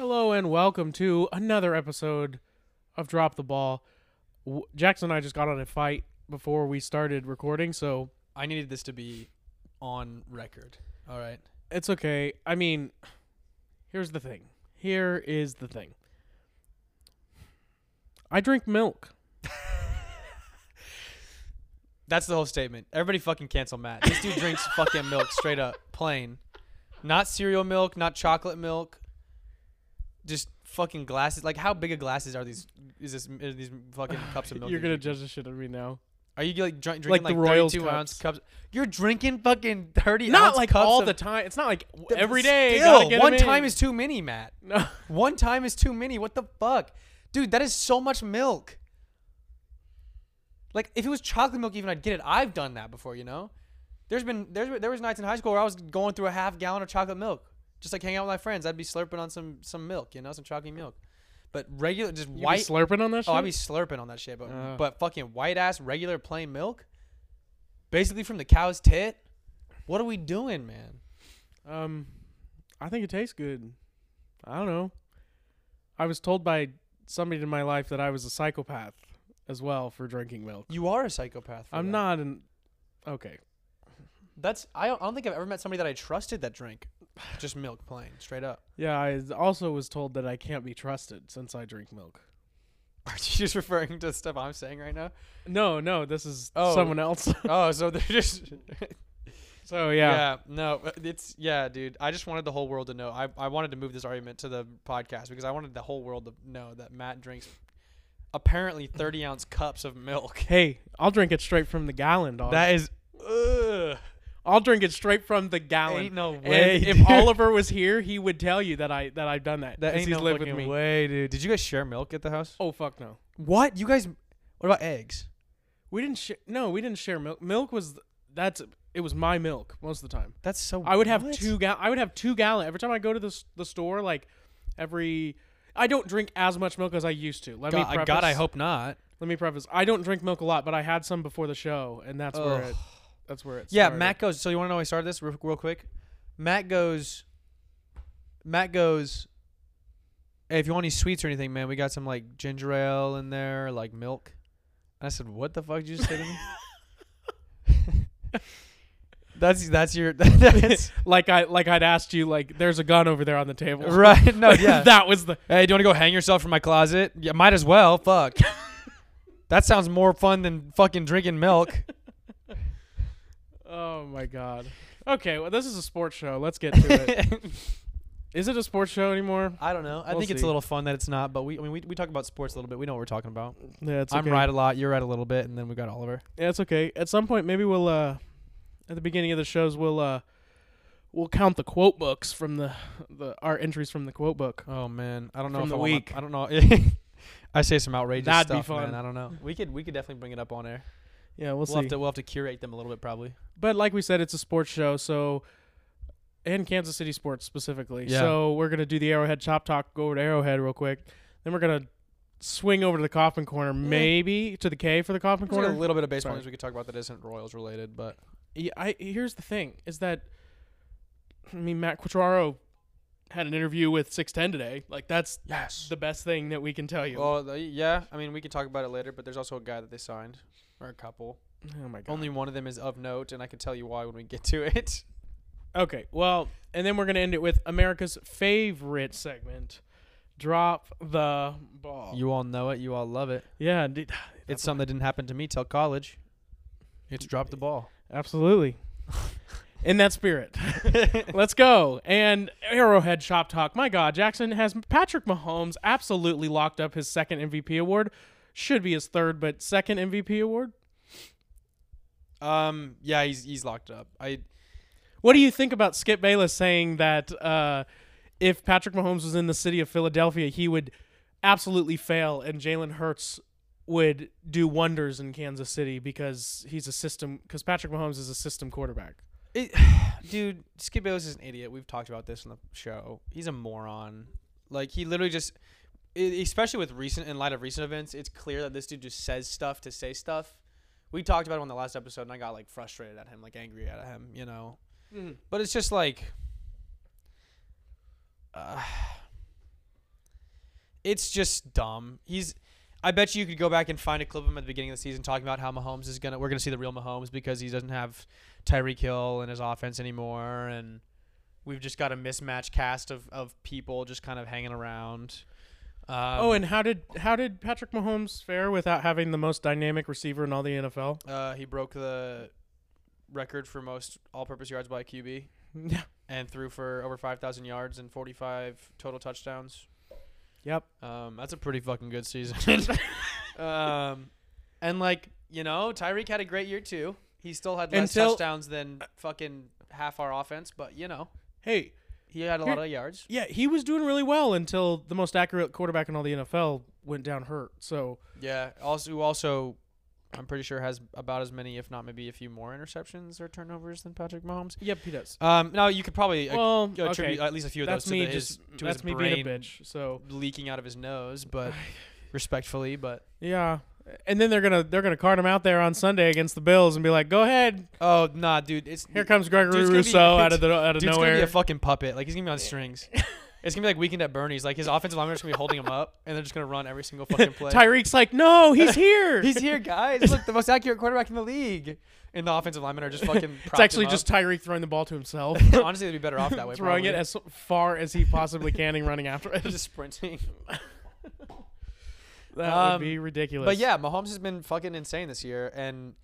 Hello and welcome to another episode of Drop the Ball. W- Jackson and I just got on a fight before we started recording, so I needed this to be on record. All right. it's okay. I mean, here's the thing. Here is the thing. I drink milk. That's the whole statement. Everybody fucking cancel Matt. This dude drinks fucking milk straight up, plain. Not cereal milk, not chocolate milk. Just fucking glasses. Like how big of glasses are these? Is this are these fucking cups of milk? You're gonna judge the shit out of me now. Are you like drink, Like drinking the like, Royals 32 ounce cups. cups? You're drinking fucking 30 Not ounce like cups all of- the time. It's not like w- Th- every day. Still, gotta get 'em one in. time is too many, Matt. no. One time is too many. What the fuck? Dude, that is so much milk. Like if it was chocolate milk even I'd get it. I've done that before, you know? There's been there's there was nights in high school where I was going through a half gallon of chocolate milk. Just like hanging out with my friends. I'd be slurping on some some milk, you know, some chalky milk. But regular just You be white slurping on that shit. Oh, I'd be slurping on that shit, but Uh. but fucking white ass regular plain milk? Basically from the cow's tit? What are we doing, man? Um, I think it tastes good. I don't know. I was told by somebody in my life that I was a psychopath as well for drinking milk. You are a psychopath. for I'm that. not an. Okay. That's I don't, I don't think I've ever met somebody that I trusted that drank just milk plain, straight up. Yeah, I also was told that I can't be trusted since I drink milk. Are you just referring to stuff I'm saying right now? No, no, this is Oh. someone else. oh, so they're just so yeah. yeah. no, uh, it's yeah, dude. I just wanted the whole world to know. I I wanted to move this argument to the podcast because I wanted the whole world to know that Matt drinks apparently 30 ounce cups of milk. Hey, I'll drink it straight from the gallon, dog. That is, ugh. I'll drink it straight from the gallon. Ain't no and way. if. Oliver was here, he would tell you that I that I've done that. that 'cause ain't he's no lived with fucking me. way, dude. Did you guys share milk at the house? Oh fuck no. What? You guys? What about eggs? We didn't share. No, we didn't share milk. Milk was that's it was my milk most of the time. That's so. I would have what? two gal. I would have two gallon every time I go to the s- the store. Like every, I don't drink as much milk as I used to. Let me God, preface, God, I hope not. Let me preface. I don't drink milk a lot, but I had some before the show, and that's where Ugh. it. That's where it. Yeah, started. Matt goes. So you want to know how I started this real, real quick? Matt goes. Matt goes. Hey, if you want any sweets or anything, man, we got some like ginger ale in there, like milk. And I said, "What the fuck did you just say to me?" that's that's your that's Like I like I'd asked you like there's a gun over there on the table. right. No, yeah. that was the. hey, do you want to go hang yourself from my closet? Yeah, might as well. Fuck. that sounds more fun than fucking drinking milk. Oh my god. Okay, well this is a sports show. Let's get to it. is it a sports show anymore? I don't know. I We'll think it's see. a little fun that it's not, but we I mean we, we talk about sports a little bit. We know what we're talking about. Yeah, it's I'm okay. right a lot, you're right a little bit, and then we got Oliver. Yeah, it's okay. At some point, maybe we'll uh, at the beginning of the shows, we'll uh, we'll count the quote books from the the our entries from the quote book. Oh man, I don't know From if the I want my- week. I don't know. I say some outrageous That'd be stuff, fun. man. I don't know. We could we could definitely bring it up on air. Yeah, we'll, We'll, see. have to we'll have to curate them a little bit probably. but like we said, it's a sports show, so and Kansas City sports specifically. Yeah. So we're gonna do the Arrowhead Chop Talk. Go over to Arrowhead real quick. Then we're gonna swing over to the Coffin Corner, eh. maybe to the K for the Coffin There's like Corner. a little bit of baseball Sorry. news we could talk about that isn't Royals related, but Yeah, I here's the thing is that I mean Matt Quatraro had an interview with 610 today. Like that's yes. the best thing that we can tell you. Well, the, yeah. I mean, we could talk about it later, but there's also a guy that they signed, or a couple. oh my god. Only one of them is of note, and I can tell you why when we get to it. Okay. Well, and then we're going to end it with America's favorite segment. Drop the ball. You all know it. You all love it. yeah, dude, It's something that didn't happen to me till college. It's drop the ball. absolutely. In that spirit. Let's go. And Arrowhead Shop Talk. My God, Jackson has Patrick Mahomes absolutely locked up his second MVP award. Should be his third, but second MVP award. Um. Yeah, he's he's locked up. I What do you think about Skip Bayless saying that uh, if Patrick Mahomes was in the city of Philadelphia, he would absolutely fail, and Jalen Hurts would do wonders in Kansas City because he's a system. Because Patrick Mahomes is a system quarterback. It, dude, Skip Bayless is an idiot. We've talked about this on the show. He's a moron. Like he literally just, especially with recent in light of recent events, it's clear that this dude just says stuff to say stuff. We talked about it on the last episode, and I got like frustrated at him, like angry at him, you know. But it's just like, uh, it's just dumb. He's. I bet you could go back and find a clip of him at the beginning of the season talking about how Mahomes is gonna. We're gonna see the real Mahomes because he doesn't have Tyreek Hill in his offense anymore, and we've just got a mismatched cast of, of people just kind of hanging around. Um, oh, and how did how did Patrick Mahomes fare without having the most dynamic receiver in all the NFL? uh, he broke the record for most all-purpose yards by a QB Yeah. and threw for over 5,000 yards and 45 total touchdowns. Yep. Um, that's a pretty fucking good season. um, and like you know, Tyreek had a great year too. He still had less Until- touchdowns than fucking half our offense, but you know, Hey, he had a lot of yards. yeah, he was doing really well until the most accurate quarterback in all the NFL went down hurt. So Yeah. Also, who also, I'm pretty sure has about as many, if not maybe a few more interceptions or turnovers than Patrick Mahomes. yep, he does. Um, no, you could probably uh, Well, attribute okay, at least a few of that's those to me the, just his, to that's his me brain being a bitch. So leaking out of his nose, but respectfully, but yeah, and then they're gonna they're gonna cart him out there on Sunday against the Bills and be like, "Go ahead, oh nah, dude, it's here comes Gregory gonna be- out of the out of dude's gonna be nowhere." a fucking puppet. Like he's gonna be on strings. it's gonna be like Weekend at Bernie's. Like his offensive linemen are just gonna be holding him up, and they're just gonna run every single fucking play. Tyreek's like, "No, he's here. He's here, guys. Look, the most accurate quarterback in the league. And the offensive linemen are just fucking. It's actually just Tyreek throwing the ball to himself, honestly, they'd be better off that way. throwing it as far as he possibly can and running after it. just sprinting. That Um, would be ridiculous. But yeah, Mahomes has been fucking insane this year, and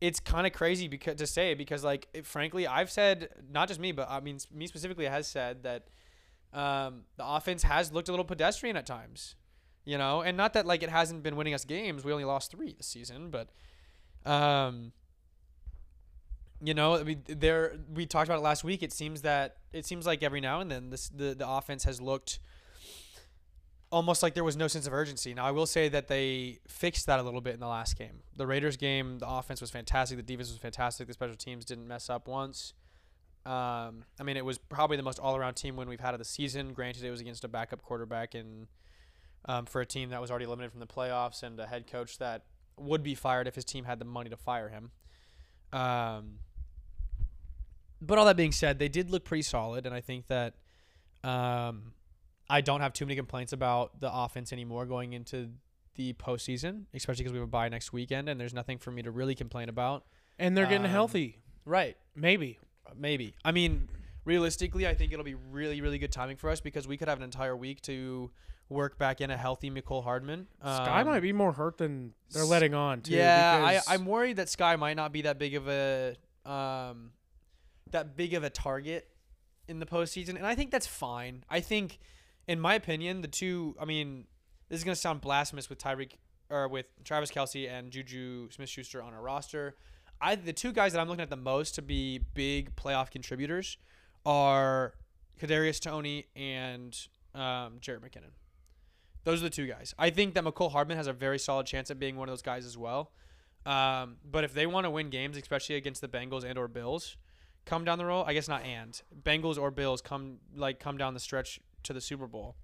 it's kind of crazy because to say because like it, frankly, I've said not just me, but I mean me specifically has said that um, the offense has looked a little pedestrian at times, you know, and not that like it hasn't been winning us games. We only lost three this season, but um, you know, I mean, there we talked about it last week. It seems that it seems like every now and then this the the offense has looked almost like there was no sense of urgency. Now I will say that they fixed that a little bit in the last game. The Raiders game, the offense was fantastic, the defense was fantastic, the special teams didn't mess up once. Um, I mean, it was probably the most all-around team win we've had of the season. Granted, it was against a backup quarterback and um, for a team that was already eliminated from the playoffs and a head coach that would be fired if his team had the money to fire him. Um, but all that being said, they did look pretty solid, and I think that um, I don't have too many complaints about the offense anymore going into the postseason, especially because we have a bye next weekend, and there's nothing for me to really complain about. and they're getting um, healthy. Right. Maybe. Maybe. I mean, realistically, I think it'll be really, really good timing for us because we could have an entire week to work back in a healthy Mecole Hardman. Skyy Um, might be more hurt than they're letting on. Too, yeah, I, I'm worried that Skyy might not be that big of a um, that big of a target in the postseason, and I think that's fine. I think, in my opinion, the two. I mean, this is gonna sound blasphemous with Tyreek or with Travis Kelce and Juju Smith-Schuster on our roster. I the two guys that I'm looking at the most to be big playoff contributors are Kadarius Toney and um, Jerick McKinnon. Those are the two guys. I think that Mecole Hardman has a very solid chance at being one of those guys as well. Um, but if they want to win games, especially against the Bengals and or Bills, come down the road. I guess not and Bengals or Bills come like come down the stretch to the Super Bowl.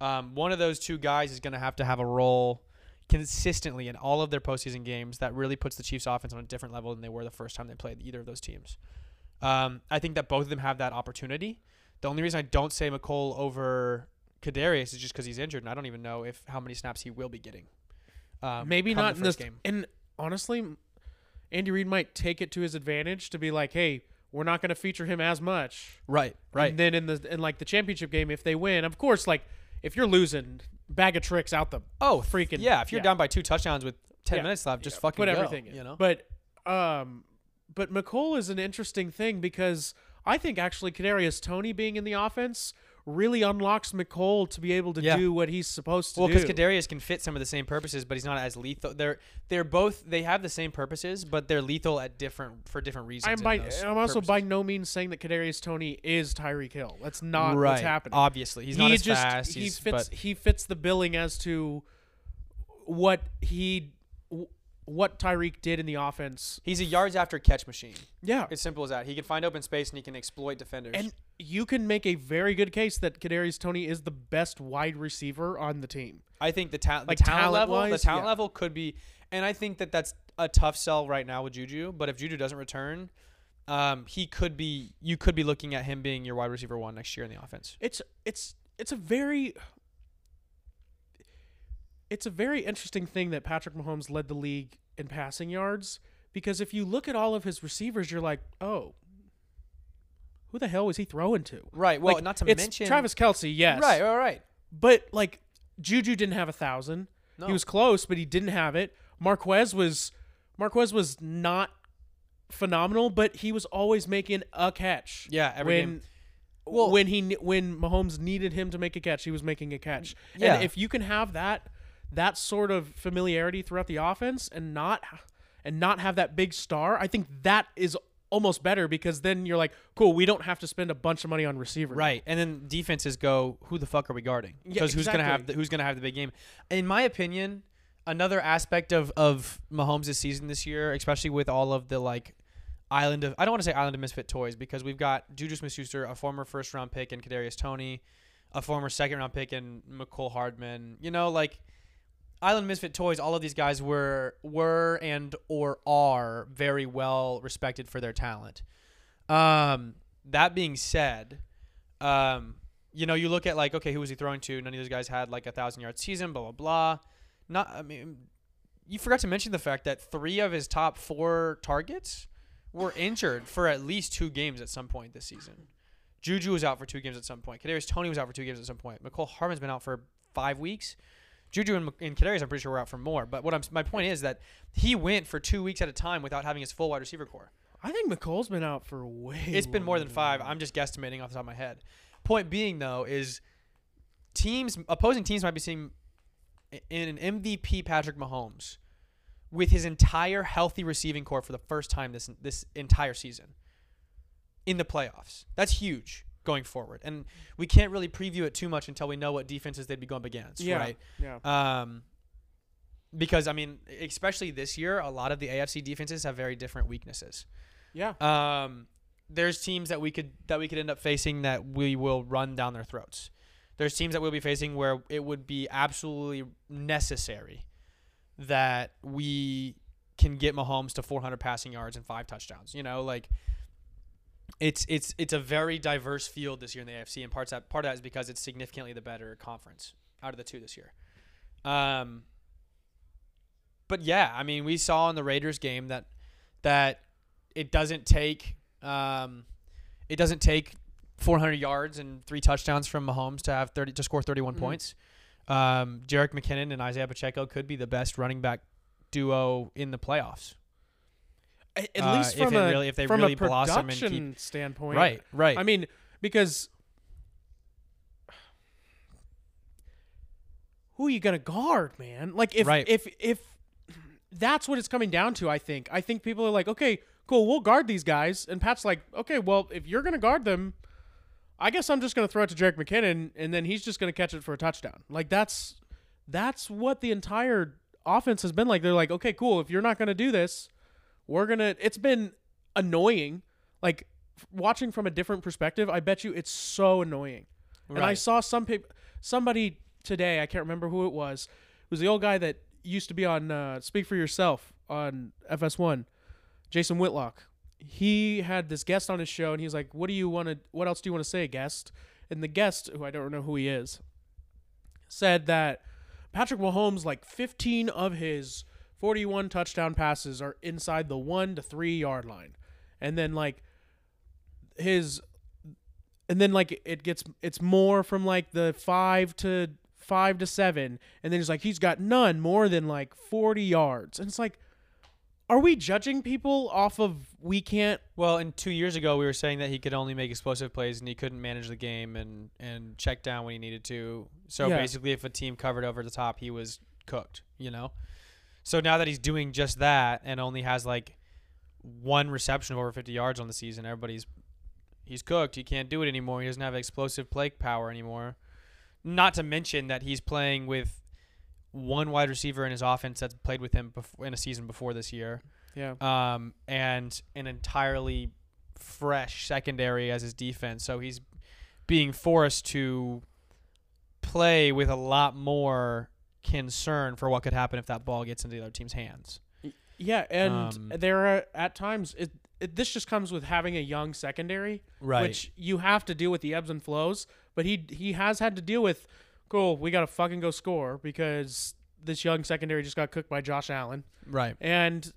Um, one of those two guys is going to have to have a role consistently in all of their postseason games that really puts the Chiefs' offense on a different level than they were the first time they played either of those teams. Um, I think that both of them have that opportunity. The only reason I don't say Mecole over Kadarius is just because he's injured, and I don't even know if how many snaps he will be getting. Um, maybe not in this game. And honestly, Andy Reid might take it to his advantage to be like, "Hey, we're not going to feature him as much." Right, And then in the in like the championship game, if they win, of course, like if you're losing, bag of tricks out the Oh, freaking yeah! If you're yeah. down by two touchdowns with ten Yeah. minutes left, just Yeah, fucking put go, everything in. You know, But um, but Mecole is an interesting thing because I think actually Kadarius Toney being in the offense really unlocks Mecole to be able to Yeah. do what he's supposed to well, do. Well, because Kadarius can fit some of the same purposes, but he's not as lethal. They're they're both they have the same purposes, but they're lethal at different for different reasons. I'm by I'm also purposes. by no means saying that Kadarius Toney is Tyreek Hill. That's not right. what's happening. Obviously, he's he not as just fast. he fits but he fits the billing as to what he what Tyreek did in the offense. he's a yards after catch machine. Yeah. It's simple as that. He can find open space and he can exploit defenders. And you can make a very good case that Kadarius Toney is the best wide receiver on the team. I think the, ta- Like the talent level, the talent-wise, talent yeah. level could be, and I think that that's a tough sell right now with Juju. But if Juju doesn't return, um, he could be. You could be looking at him being your wide receiver one next year in the offense. It's it's it's a very it's a very interesting thing that Patrick Mahomes led the league in passing yards because if you look at all of his receivers, you're like, oh, who the hell was he throwing to? Right. Well, Like, not to it's mention Travis Kelce, yes, Right. Right. Right. but like Juju didn't have a thousand. No. He was close, but he didn't have it. Marquez was Marquez was not phenomenal, but he was always making a catch. Yeah, every when game. Well- when he when Mahomes needed him to make a catch, he was making a catch. Yeah. And if you can have that that sort of familiarity throughout the offense and not and not have that big star, I think that is almost better because then you're like, cool, we don't have to spend a bunch of money on receiver. Right, and then defenses go, "Who the fuck are we guarding?" Yeah, Because who's gonna have the, who's gonna have the big game? In my opinion, another aspect of of Mahomes' season this year, especially with all of the like island of I don't want to say island of misfit toys because we've got Juju Smith-Schuster, a former first round pick and Kadarius Toney, a former second round pick and Mecole Hardman. You know, like Island Misfit Toys, all of these guys were were and or are very well respected for their talent. Um, that being said, um, you know, you look at like, okay, who was he throwing to? None of those guys had like a thousand yard season, blah blah blah. Not, I mean, you forgot to mention the fact that three of his top four targets were injured for at least two games at some point this season. Juju was out for two games at some point. Kadarius Toney was out for two games at some point. Mecole Harmon's been out for five weeks. Juju and, and Kadarius, I'm pretty sure, were out for more. But what I'm my point is that he went for two weeks at a time without having his full wide receiver corps. I think Mecole's been out for way. It's been more than five. I'm just guesstimating off the top of my head. Point being though is teams opposing teams might be seeing in an MVP Patrick Mahomes with his entire healthy receiving corps for the first time this this entire season in the playoffs. That's huge going forward. And we can't really preview it too much until we know what defenses they'd be going up against, Yeah. right? Yeah. Um, because I mean, especially this year, a lot of the AFC defenses have very different weaknesses. Yeah. Um, there's teams that we could that we could end up facing that we will run down their throats. There's teams that we'll be facing where it would be absolutely necessary that we can get Mahomes to 400 passing yards and five touchdowns. You know, like it's it's it's a very diverse field this year in the AFC, and parts that part of that is because it's significantly the better conference out of the two this year. Um, but yeah, I mean, we saw in the Raiders game that that it doesn't take um, it doesn't take 400 yards and three touchdowns from Mahomes to have 30 to score 31 Mhm. points. Um, Jerick McKinnon and Isaiah Pacheco could be the best running back duo in the playoffs. At Uh, least from a really- if they from really a production standpoint, Right, right. I mean, because who are you gonna guard, man? Like if Right. if if that's what it's coming down to, I think. I think people are like, okay, cool, we'll guard these guys, and Pat's like, okay, well, if you're gonna guard them, I guess I'm just gonna throw it to Jerick McKinnon, and then he's just gonna catch it for a touchdown. Like that's that's what the entire offense has been like. They're like, okay, cool, if you're not gonna do this, we're gonna. It's been annoying, like f- watching from a different perspective. I bet you it's so annoying. And I saw some people, somebody today, I can't remember who it was. It was the old guy that used to be on uh, Speak for Yourself on FS1, Jason Whitlock. He had this guest on his show, and he's like, "What do you want to? What else do you want to say, guest?" And the guest, who I don't know who he is, said that Patrick Mahomes, like 15 of his 41 touchdown passes, are inside the one to three yard line, and then like his and then like it gets it's more from like the five to five to seven and then he's like he's got none more than like 40 yards and it's like are we judging people off of we can't Well, and two years ago, we were saying that he could only make explosive plays and he couldn't manage the game and, and check down when he needed to. So Yeah. basically, if a team covered over the top, he was cooked, you know? So now that he's doing just that and only has like one reception of over 50 yards on the season, everybody's he's cooked. He can't do it anymore. He doesn't have explosive play power anymore. Not to mention that he's playing with one wide receiver in his offense that's played with him before, in a season before this year yeah um, and an entirely fresh secondary as his defense. So he's being forced to play with a lot more concern for what could happen if that ball gets into the other team's hands. yeah and Um, there are at times it, it this just comes with having a young secondary Right. which you have to deal with the ebbs and flows but he he has had to deal with cool we gotta fucking go score because this young secondary just got cooked by Josh Allen. Right. And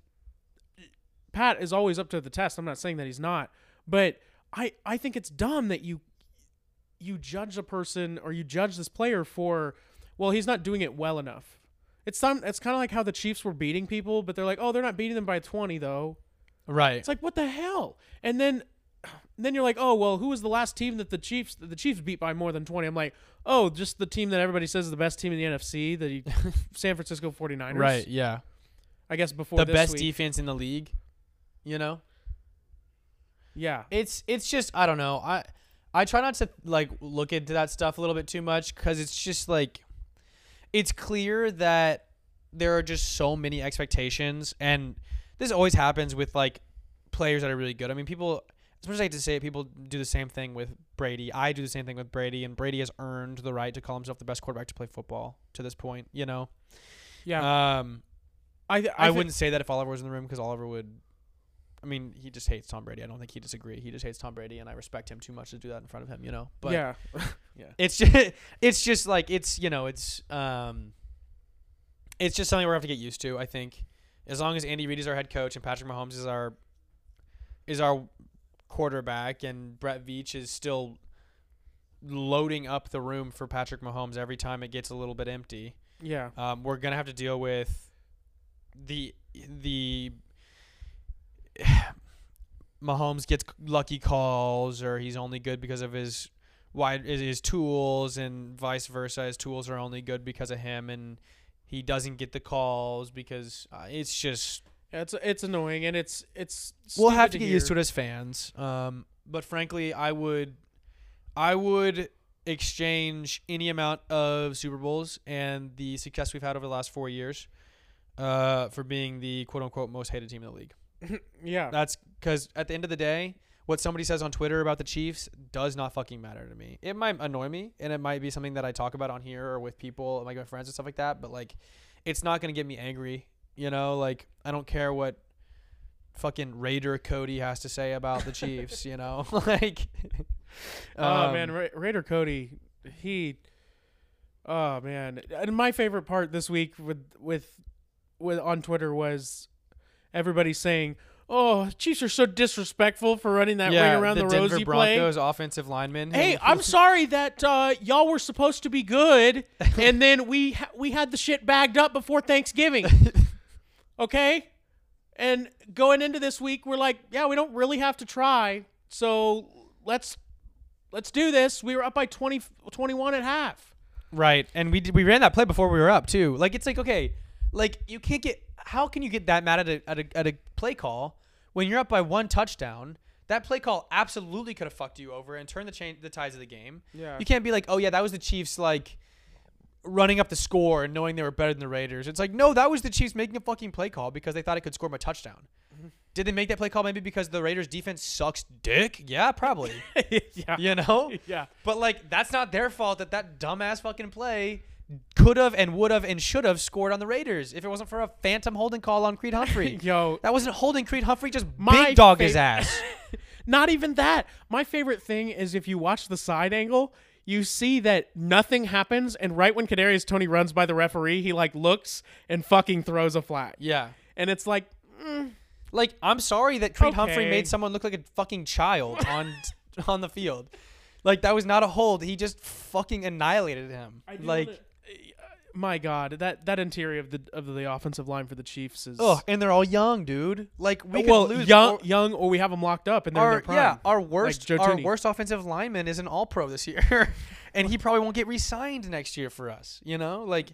Pat is always up to the test. I'm not saying that he's not, but I I think it's dumb that you you judge a person or you judge this player for well, he's not doing it well enough. It's some it's kind of like how the Chiefs were beating people, but they're like, "Oh, they're not beating them by 20 though." Right. It's like, "What the hell?" And then then you're like, "Oh, well, who was the last team that the Chiefs the Chiefs beat by more than 20?" I'm like, "Oh, just the team that everybody says is the best team in the NFC, the San Francisco 49ers." right. Yeah. I guess before The best week. defense in the league. You know. Yeah. It's it's just I don't know. I I try not to like look into that stuff a little bit too much cuz it's just like it's clear that there are just so many expectations and this always happens with like players that are really good. I mean, people as much as I hate to say it, people do the same thing with Brady. I do the same thing with Brady and Brady has earned the right to call himself the best quarterback to play football to this point, you know. Yeah. Um I th- I, I, thi- wouldn't say that if Oliver was in the room because Oliver would. I mean, he just hates Tom Brady. I don't think he disagree. He just hates Tom Brady, and I respect him too much to do that in front of him. You know, but yeah. it's just it's just like it's you know it's um, it's just something we're gonna have to get used to. I think as long as Andy Reid is our head coach and Patrick Mahomes is our is our quarterback, and Brett Veach is still loading up the room for Patrick Mahomes every time it gets a little bit empty Yeah. um, we're gonna have to deal with the the Mahomes gets lucky calls or he's only good because of his wide his- his tools and vice versa. His tools are only good because of him and he doesn't get the calls because uh, it's just Yeah, It's it's annoying and it's it's we'll have to stupid get used to it as fans. Um, but frankly, I would, I would exchange any amount of Super Bowls and the success we've had over the last four years, uh, for being the quote unquote most hated team in the league. Yeah. That's because at the end of the day, what somebody says on Twitter about the Chiefs does not fucking matter to me. It might annoy me, and it might be something that I talk about on here or with people, like my friends and stuff like that. But like, it's not gonna get me angry. You know, like I don't care what fucking Raider Cody has to say about the Chiefs. you know, like. oh um, man, Ra- Raider Cody, he. Oh man, and my favorite part this week with with with on Twitter was everybody saying, "Oh, Chiefs are so disrespectful for running that yeah, ring around the, the Denver play." Broncos offensive lineman. Hey, I'm sorry that uh, y'all were supposed to be good, and then we ha- we had the shit bagged up before Thanksgiving. okay, and going into this week, we're like, yeah, we don't really have to try, so let's let's do this. We were up by 20, 21 at half. Right, and we did, we ran that play before we were up too. Like it's like okay, like you can't get. How can you get that mad at a at a, at a play call when you're up by one touchdown? That play call absolutely could have fucked you over and turned the chain the ties of the game. Yeah. You can't be like, oh yeah, that was the Chiefs like running up the score and knowing they were better than the Raiders. It's like no, that was the Chiefs making a fucking play call because they thought it could score a touchdown. Mm-hmm. Did they make that play call maybe because the Raiders defense sucks dick? Yeah, probably. yeah. you know? Yeah. But like, that's not their fault that that dumbass fucking play could have and would have and should have scored on the Raiders if it wasn't for a phantom holding call on Creed Humphrey. Yo, that wasn't holding Creed Humphrey, just My big dog his ass. Not even that. My favorite thing is if you watch the side angle, you see that nothing happens, and right when Kadarius Toney runs by the referee, he like looks and fucking throws a flag, yeah. and it's like, mm, Like, I'm sorry that Creed Humphrey made someone look like a fucking child on on the field. Like that was not a hold. He just fucking annihilated him. Like, wanna- my God, that that interior of the of the offensive line for the Chiefs is oh, and they're all young, dude. Like we well could lose young or- young or we have them locked up and they're in our their prime. yeah, our worst Joe our worst offensive lineman is an All Pro this year, and he probably won't get re-signed next year for us. You know, like,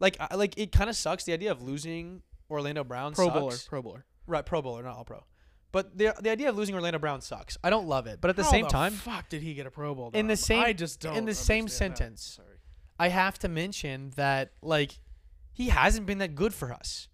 like, like it kind of sucks. The idea of losing Orlando Brown Pro sucks. Bowler, Pro Bowler. right? Pro Bowler, not All Pro. But the the idea of losing Orlando Brown sucks. I don't love it, but at the How same time, fuck did he get a Pro Bowl? In the same- I just don't in the same sentence. I have to mention that like he hasn't been that good for us.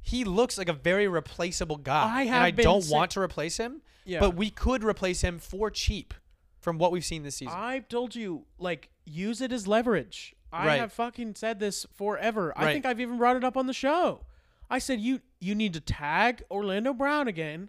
He looks like a very replaceable guy, I and I been don't sa- want to replace him. Yeah. But we could replace him for cheap, from what we've seen this season. I've told you, like, use it as leverage. I Right. have fucking said this forever. I Right. think I've even brought it up on the show. I said you you need to tag Orlando Brown again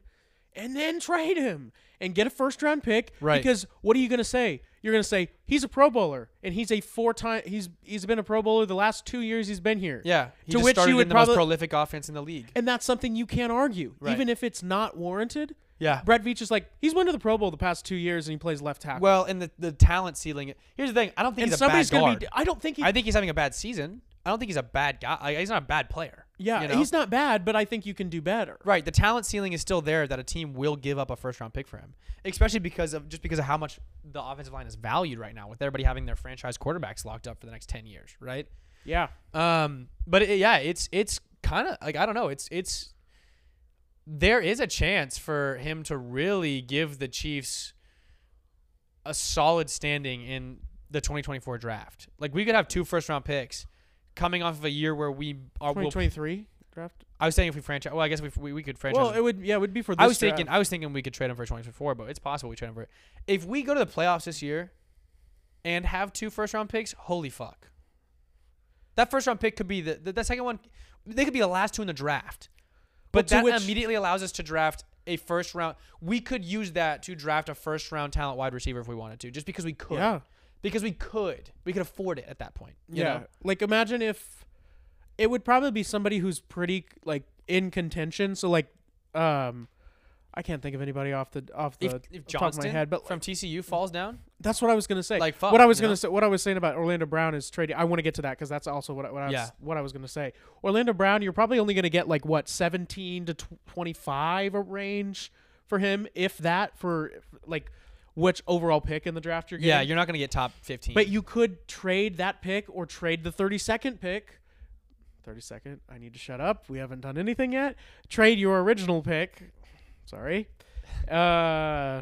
and then trade him and get a first round pick. Right. Because what are you going to say? You're going to say he's a Pro Bowler and he's a four time. He's he's been a Pro Bowler the last two years he's been here. Yeah, he To just which started you would in the most prolific offense in the league. And that's something you can't argue, Right. even if it's not warranted. Yeah. Brett Veach is like he's went to the Pro Bowl the past two years and he plays left tackle. Well, and the the talent ceiling. Here's the thing. I don't think and he's a bad guard. be. I don't think he. I think he's having a bad season. I don't think he's a bad guy. He's not a bad player. Yeah, you know? he's not bad, but I think you can do better. Right, the talent ceiling is still there that a team will give up a first round pick for him, especially because of just because of how much the offensive line is valued right now, with everybody having their franchise quarterbacks locked up for the next ten years, right? Yeah. Um, but it, yeah, it's it's kind of like I don't know, it's it's there is a chance for him to really give the Chiefs a solid standing in the 2024 draft. Like we could have two first round picks coming off of a year where we are. Will, 2023 draft. I was saying if we franchise, well, I guess if we we could franchise. Well, it would. Yeah, it would be for. This I was draft. thinking I was thinking we could trade him for 2024, but it's possible we trade him for. If we go to the playoffs this year and have two first round picks, holy fuck. That first round pick could be the the, the second one. They could be the last two in the draft, but that immediately allows us to draft a first round. We could use that to draft a first round talent wide receiver if we wanted to, just because we could. Yeah. Because we could, we could afford it at that point. You yeah. know? Like imagine if it would probably be somebody who's pretty like in contention. So like, um, I can't think of anybody off the off the If, if top of my head, but from TCU falls down, that's what I was gonna say. like fuck. what I was gonna know? say, what I was saying about Orlando Brown is trading. I want to get to that because that's also what I, what I was Yeah. what I was gonna say. Orlando Brown, you're probably only gonna get like what 17 to 25 a range for him, if that, for like which overall pick in the draft you're getting. Yeah, you're not gonna get top 15. But you could trade that pick or trade the 32nd pick. 32nd. I need to shut up. We haven't done anything yet. Trade your original pick. Sorry. Uh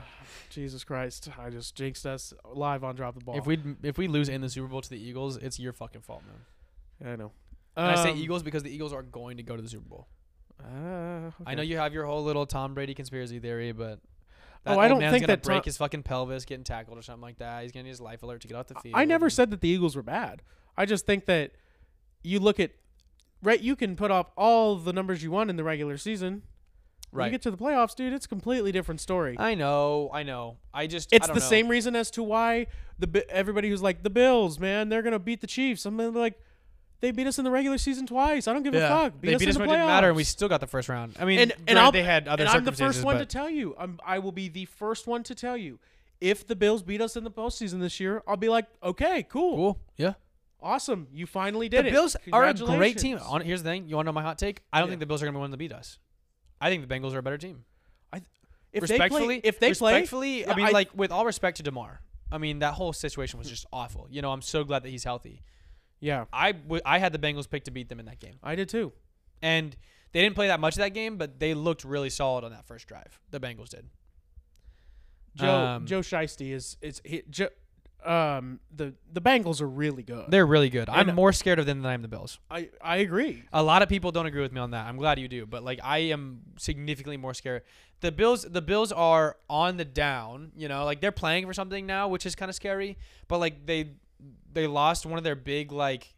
Jesus Christ. I just jinxed us live on drop the ball. If we if we lose in the Super Bowl to the Eagles, it's your fucking fault, man. I know. And I say Um, Eagles because the Eagles are going to go to the Super Bowl. Uh, I know you have your whole little Tom Brady conspiracy theory, but that Oh, I don't think gonna that break Tom- his fucking pelvis getting tackled or something like that. He's gonna need his life alert to get off the field. I never said that the Eagles were bad. I just think that you look at right you can put up all the numbers you want in the regular season. When right. you get to the playoffs, dude, it's a completely different story. I know, I know. I just I It's don't the know. same reason as to why the everybody who's like the Bills, man, they're gonna beat the Chiefs. I'm like, they beat us in the regular season twice. I don't give Yeah. a fuck. Beat they us beat in the when it didn't matter, and we still got the first round. I mean, And- and, I'll- they had other and I'm the first one to tell you. I'm, I will be the first one to tell you. If the Bills beat us in the postseason this year, I'll be like, okay, cool, cool. Yeah. awesome, you finally did the it. Bills are a great team. On, here's the thing. You want to know my hot take? I don't Yeah. think the Bills are going to be one to beat us. I think the Bengals are a better team. If they respectfully, play, if they play, respectfully, I mean, I- like with all respect to Damar, I mean that whole situation was just awful. You know, I'm so glad that he's healthy. Yeah, I, w- I had the Bengals pick to beat them in that game, I did too. and they didn't play that much of that game, but they looked really solid on that first drive. The Bengals did. Joe Um, Joe Shiesty is is he, Joe, um the the Bengals are really good. They're really good. I'm And- more scared of them than I am the Bills. I I agree. A lot of people don't agree with me on that. I'm glad you do, but like I am significantly more scared. The Bills the Bills are on the down, you know, like they're playing for something now, which is kind of scary, but like they they lost one of their big like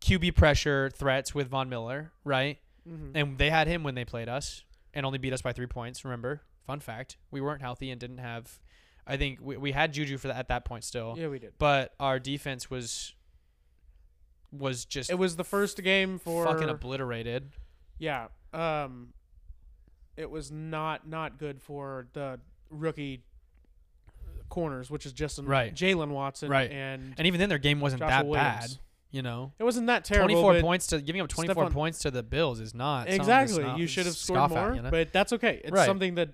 QB pressure threats with Von Miller, right? Mhm. And they had him when they played us and only beat us by 3 points, remember? Fun fact. We weren't healthy and didn't have I think we, we had Juju for that at that point still, Yeah, we did. but our defense was was just It was the first game for fucking obliterated. Yeah. Um it was not not good for the rookie corners, which is just Right. Jaylen Watson Right. and, And even then, their game wasn't Joshua that Williams. bad. You know, it wasn't that terrible. 24 points to giving up 24 points to the Bills is not Exactly. sno- you should have scored more, at, you know? but that's okay. It's Right. something that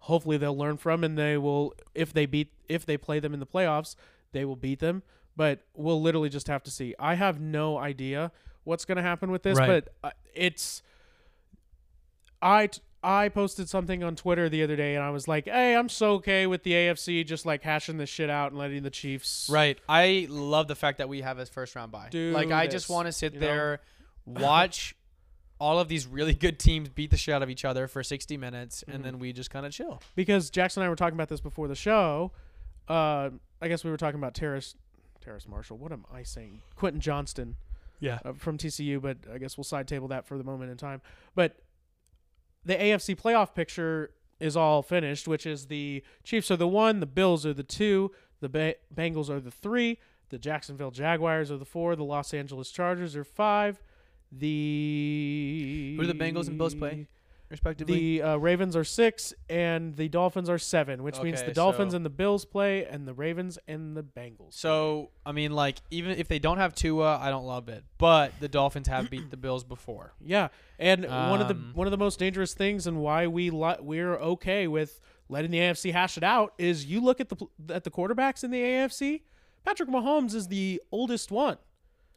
hopefully they'll learn from and they will if they beat if they play them in the playoffs, they will beat them, but we'll literally just have to see. I have no idea what's going to happen with this, Right. but uh, it's I t- I posted something on Twitter the other day and I was like, "Hey, I'm so okay with the AFC just like hashing this shit out and letting the Chiefs right. I love the fact that we have a first round bye. Do like, I this, just want to sit you know? there, watch all of these really good teams beat the shit out of each other for 60 minutes, Mhm. and then we just kind of chill. because Jackson and I were talking about this before the show. Uh, I guess we were talking about Terrace, Terrace Marshall. What am I saying? Quentin Johnston Yeah. uh, from TCU, but I guess we'll side table that for the moment in time. But the AFC playoff picture is all finished, which is the Chiefs are the one, the Bills are the two, the ba- Bengals are the three, the Jacksonville Jaguars are the four, the Los Angeles Chargers are five, the Who do the Bengals and Bills play, respectively. The uh, Ravens are six, and the Dolphins are seven, which means Okay, the Dolphins so- and the Bills play, and the Ravens and the Bengals. so I mean, like even if they don't have Tua, I don't love it. But the Dolphins have beat the Bills before. Yeah, and one of the Um, one of the most dangerous things, and why we li- we're okay with letting the AFC hash it out, is you look at the pl- at the quarterbacks in the AFC. Patrick Mahomes is the oldest one,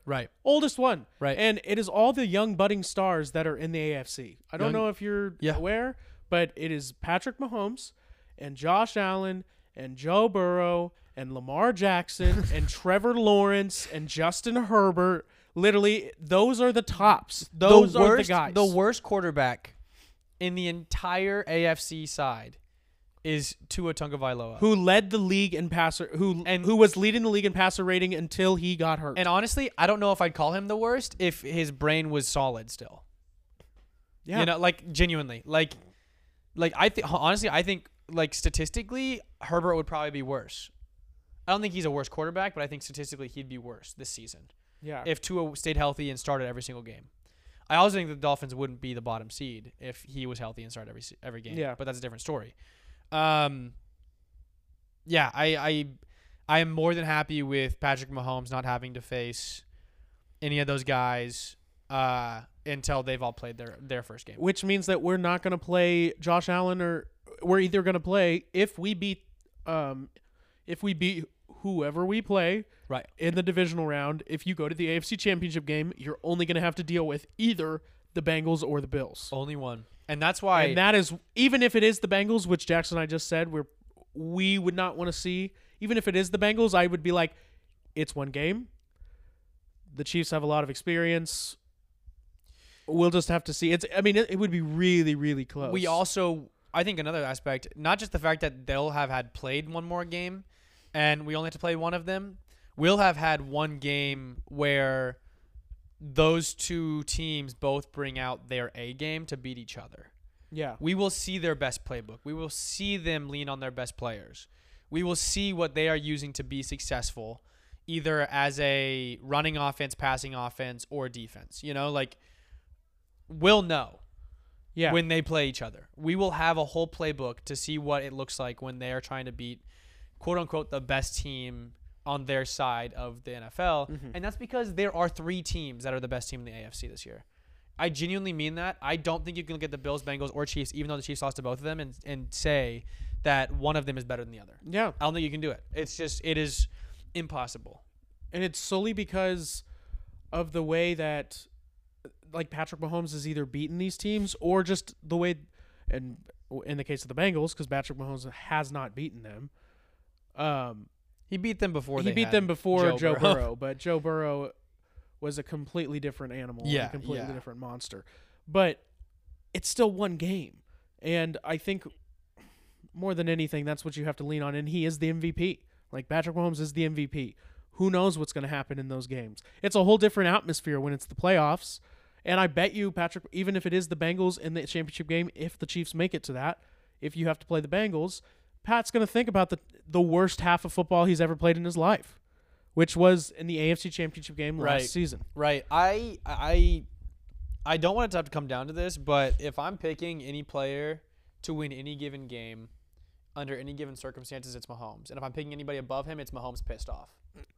Right. oldest one, Right. and it is all the young budding stars that are in the AFC. I don't Young- know if you're Yeah. aware, but it is Patrick Mahomes and Josh Allen and Joe Burrow and Lamar Jackson and Trevor Lawrence and Justin Herbert. Literally, those are the tops. Those the are worst, the guys. The worst quarterback in the entire AFC side is Tua Tagovailoa. who led the league in passer who And- who was leading the league in passer rating until he got hurt. and honestly, I don't know if I'd call him the worst if his brain was solid still. yeah, You know, like genuinely, like, like I think honestly, I think like statistically, Herbert would probably be worse. I don't think he's a worse quarterback, but I think statistically he'd be worse this season yeah. if Tua stayed healthy and started every single game. I also think the Dolphins wouldn't be the bottom seed if he was healthy and started every every game. Yeah. but that's a different story. Um, yeah, I I I am more than happy with Patrick Mahomes not having to face any of those guys uh, until they've all played their their first game. which means that we're not going to play Josh Allen or we're either going to play if we beat um if we beat whoever we play Right. in the divisional round, if you go to the AFC Championship game, you're only going to have to deal with either the Bengals or the Bills. Only one, and that's why and that is even if it is the Bengals, which Jackson and I just said, we're we would not want to see. Even if it is the Bengals, I would be like, it's one game. The Chiefs have a lot of experience. We'll just have to see. It's. I mean, it, it would be really, really close. We also, I think, another aspect, not just the fact that they'll have had played one more game, and we only have to play one of them. We'll have had one game where those two teams both bring out their A game to beat each other. yeah, We will see their best playbook. We will see them lean on their best players. We will see what they are using to be successful, either as a running offense, passing offense, or defense. You know, like we'll know yeah. when they play each other. We will have a whole playbook to see what it looks like when they are trying to beat quote unquote the best team on their side of the NFL. Mhm. And that's because there are three teams that are the best team in the AFC this year. I genuinely mean that. I don't think you can look at the Bills, Bengals, or Chiefs, even though the Chiefs lost to both of them, and, and say that one of them is better than the other. yeah, I don't think you can do it. It's just, it is impossible. and it's solely because of the way that, like Patrick Mahomes has either beaten these teams or just the way, and in the case of the Bengals, because Patrick Mahomes has not beaten them. Um, He beat them before he beat them before Joe Joe, Burrow. Burrow. but Joe Burrow was a completely different animal, Yeah, a completely yeah. different monster. But it's still one game, and I think more than anything, that's what you have to lean on. And he is the MVP. Like Patrick Mahomes is the MVP. Who knows what's going to happen in those games? It's a whole different atmosphere when it's the playoffs. And I bet you, Patrick, even if it is the Bengals in the championship game, if the Chiefs make it to that, if you have to play the Bengals, Pat's going to think about the the worst half of football he's ever played in his life, which was in the AFC Championship game last Right. season. Right. I I I don't want it to have to come down to this, but if I'm picking any player to win any given game under any given circumstances, it's Mahomes. And if I'm picking anybody above him, it's Mahomes pissed off.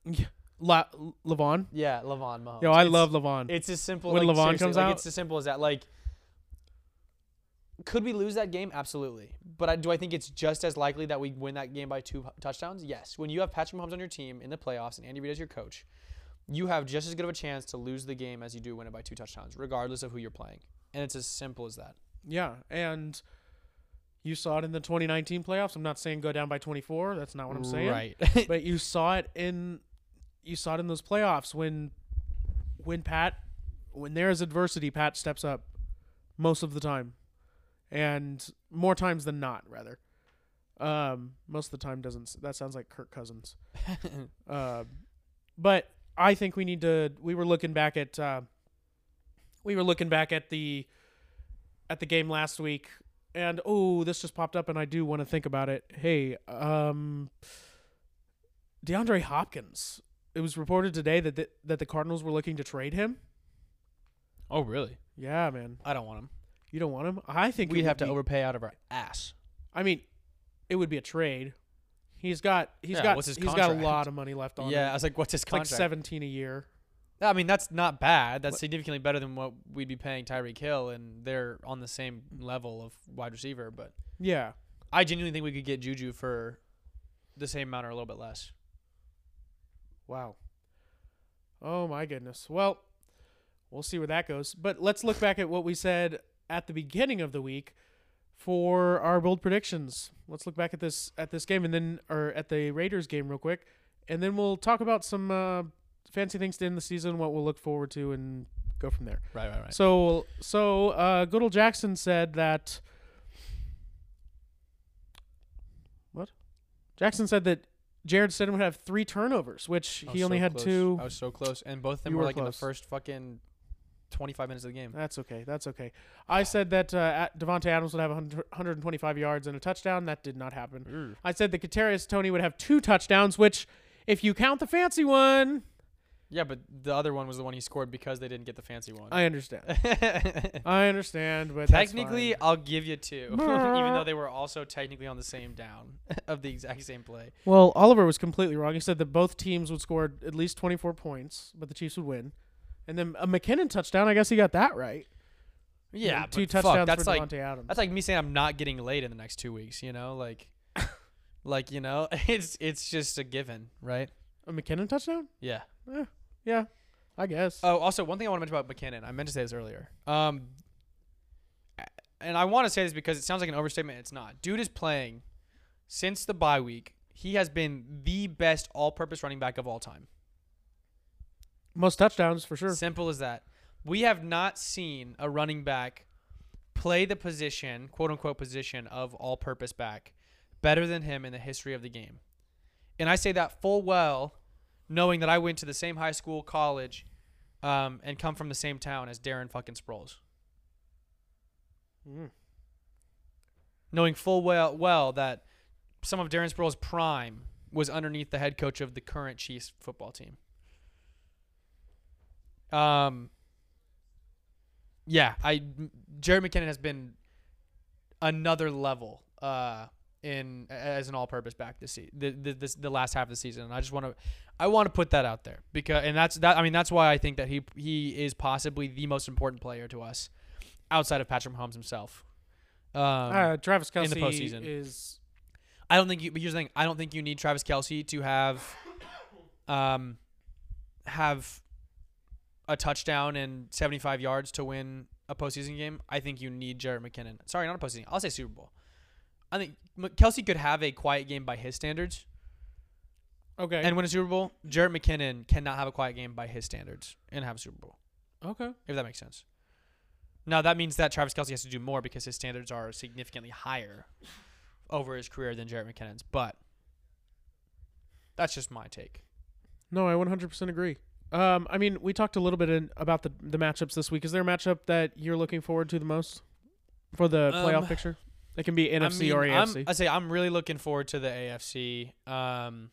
Yeah. La- Levon. Yeah, Levon Mahomes. Yo, I It's- love Levon. It's as simple When like, Levon comes like, out? It's as simple as that. Like, could we lose that game? Absolutely. But I, do I think it's just as likely that we win that game by two touchdowns? Yes. When you have Patrick Mahomes on your team in the playoffs and Andy Reid as your coach, you have just as good of a chance to lose the game as you do win it by two touchdowns, regardless of who you're playing. And it's as simple as that. Yeah, and you saw it in the 2019 playoffs. I'm not saying go down by 24. That's not what I'm saying. Right. but you saw it in you saw it in those playoffs when when Pat when there is adversity, Pat steps up most of the time, and more times than not, rather. Um, most of the time doesn't. That sounds like Kirk Cousins. Uh, but I think we need to. We were looking back at. Uh, we were looking back at the at the game last week, and oh, this just popped up, and I do want to think about it. Hey, um, DeAndre Hopkins. It was reported today that the, that the Cardinals were looking to trade him. Oh, really? Yeah, man. I don't want him. You don't want him? I think it We'd would have to be- overpay out of our ass. I mean, it would be a trade. He's got he's Yeah, got what's his he's got a contract? lot of money left on Yeah, I him. was like, what's his It's like contract? seventeen a year. I mean, that's not bad. That's significantly better than what we'd be paying Tyreek Hill, and they're on the same level of wide receiver. But Yeah. I genuinely think we could get Juju for the same amount or a little bit less. Wow. Oh my goodness. Well, we'll see where that goes. But let's look back at what we said at the beginning of the week for our bold predictions. Let's look back at this at this game and then or at the Raiders game real quick, and then we'll talk about some uh, fancy things to end the season, what we'll look forward to, and go from there. Right, right, right. So so uh, good old Jackson said that. What? Jackson said that Jarrett Stidham would have three turnovers, which he only had two. I was so close, and both of them were were like in the first fucking twenty-five minutes of the game. That's okay. That's okay. I said that uh, Davante Adams would have 100 125 yards and a touchdown. That did not happen. I said that Kadarius Toney would have two touchdowns, which, if you count the fancy one, Yeah, but the other one was the one he scored because they didn't get the fancy one. I understand. I understand, but technically. I'll give you two, even though they were also technically on the same down of the exact same play. Well, Oliver was completely wrong. He said that both teams would score at least 24 points, but the Chiefs would win. And then a McKinnon touchdown, I guess he got that right. Yeah, two touchdowns fuck, that's for like Davante Adams. that's like me saying I'm not getting laid in the next two weeks. You know, like, like you know, it's it's just a given, right? a McKinnon touchdown? Yeah. Yeah, I guess. Oh, also one thing I want to mention about McKinnon. I meant to say this earlier. Um, and I want to say this because it sounds like an overstatement. It's not. Dude is playing since the bye week. He has been the best all-purpose running back of all time. Most touchdowns for sure. Simple as that. We have not seen a running back play the position, quote unquote position of all purpose back better than him in the history of the game. And I say that full well knowing that I went to the same high school, college, um, and come from the same town as Darren fucking Sproles. Mm. Knowing full well well that some of Darren Sproles' prime was underneath the head coach of the current Chiefs football team. Um. Yeah, I Jerick McKinnon has been another level uh in as an all-purpose back this the, the this the last half of the season. And I just want to I want to put that out there because and that's that I mean that's why I think that he he is possibly the most important player to us outside of Patrick Mahomes himself. Um, uh, Travis in the postseason. is I don't think you. But here's the thing: I don't think you need Travis Kelce to have, um, have a touchdown and 75 yards to win a postseason game. I think you need Jerick McKinnon. Sorry, not a postseason. I'll say Super Bowl. I think Kelce could have a quiet game by his standards okay. and win a Super Bowl. Jerick McKinnon cannot have a quiet game by his standards and have a Super Bowl. okay. If that makes sense. Now that means that Travis Kelce has to do more because his standards are significantly higher over his career than Jerick McKinnon's. But that's just my take. No, I 100% agree. Um, I mean, we talked a little bit in, about the the matchups this week. Is there a matchup that you're looking forward to the most for the playoff Um, picture? It can be NFC I mean, or I'm, AFC. I say I'm really looking forward to the AFC. Um,